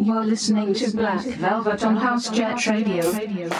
You're listening to Black Velvet on House Jet Radio. Radio.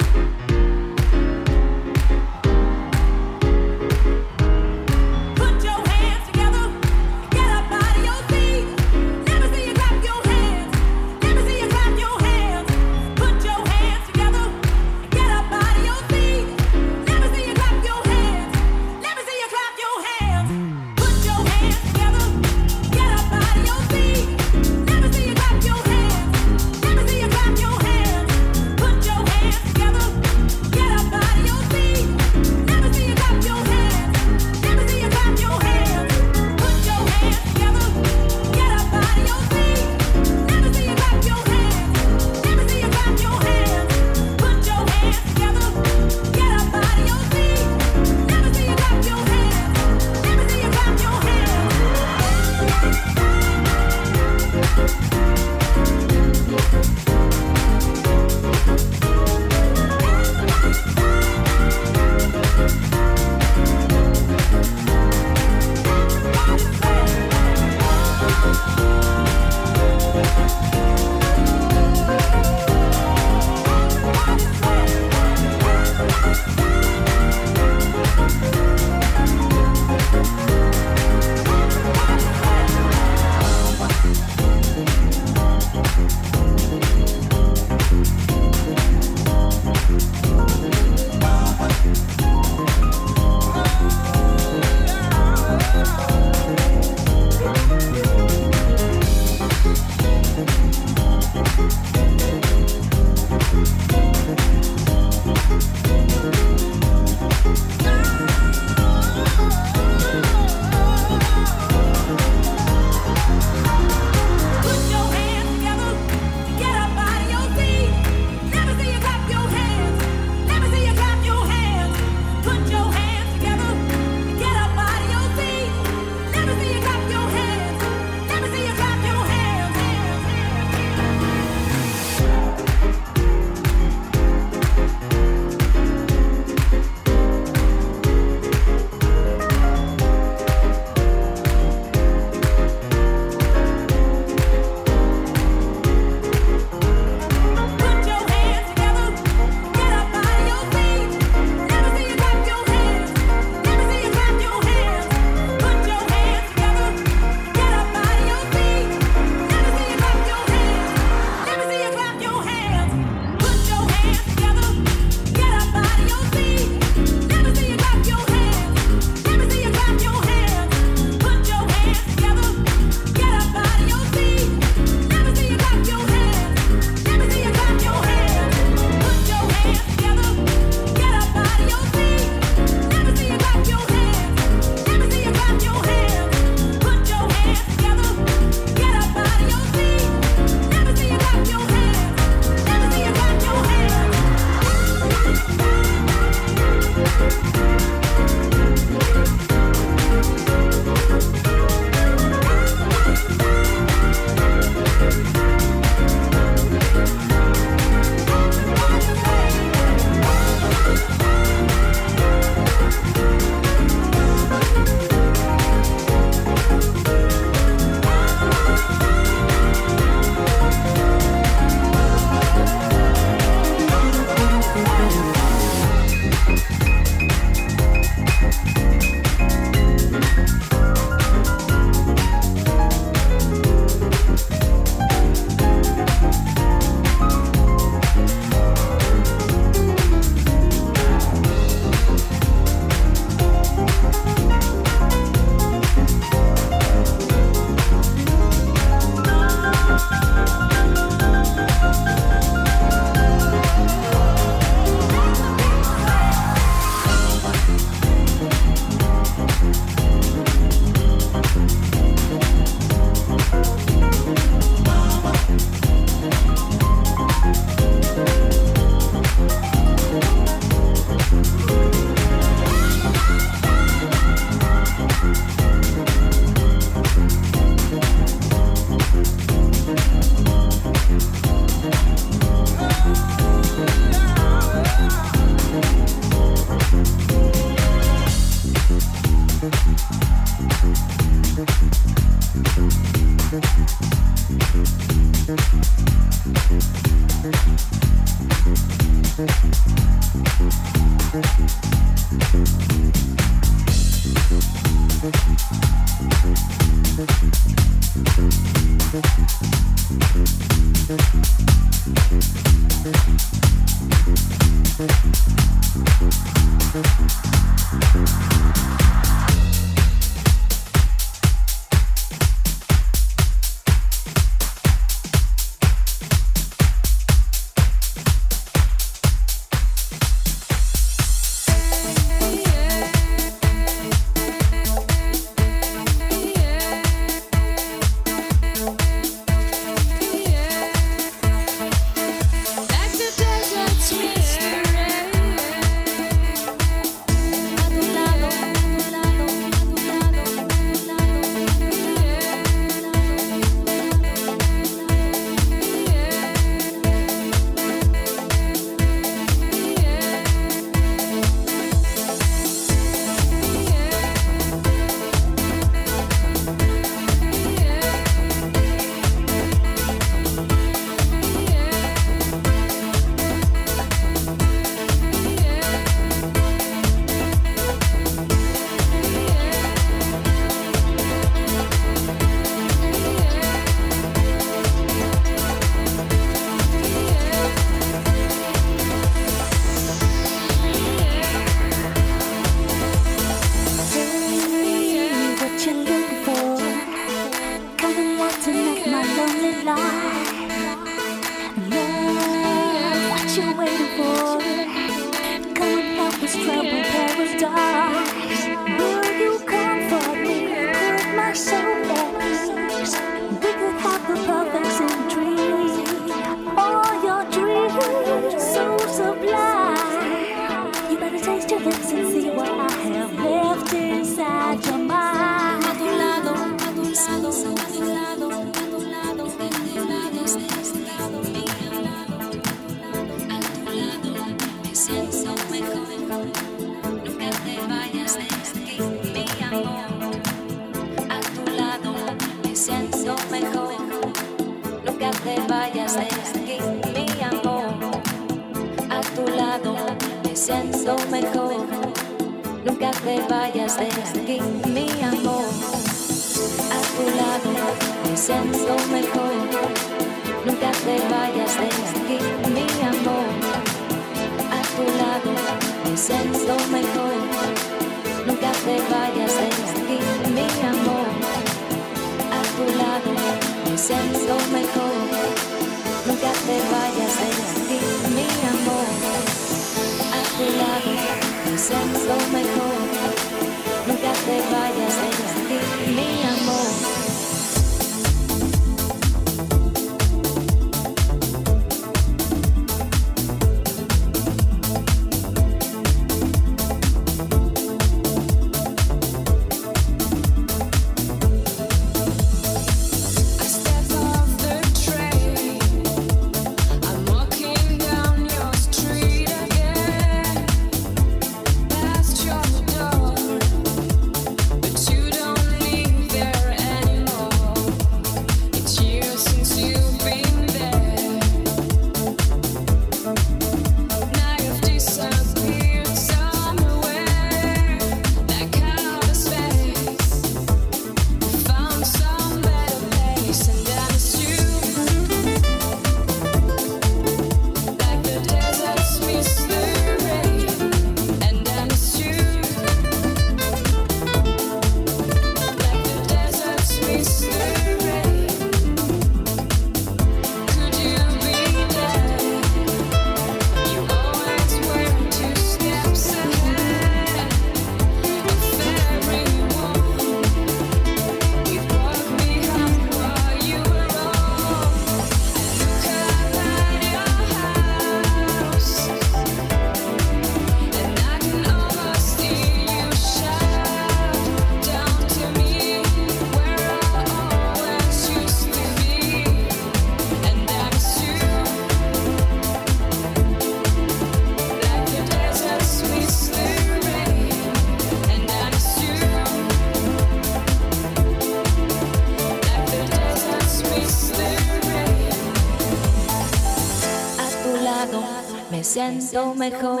Siento mejor.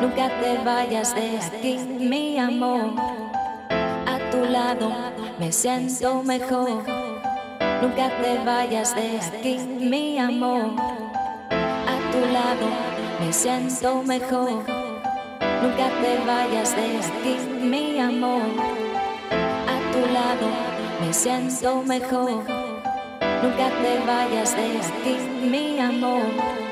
Nunca te vayas de aquí, mi amor. A tu lado me siento mejor. Nunca te vayas de aquí, mi amor. A tu lado me siento mejor. Nunca te vayas de aquí, mi amor. A tu lado me siento mejor. Nunca te vayas de aquí, mi amor.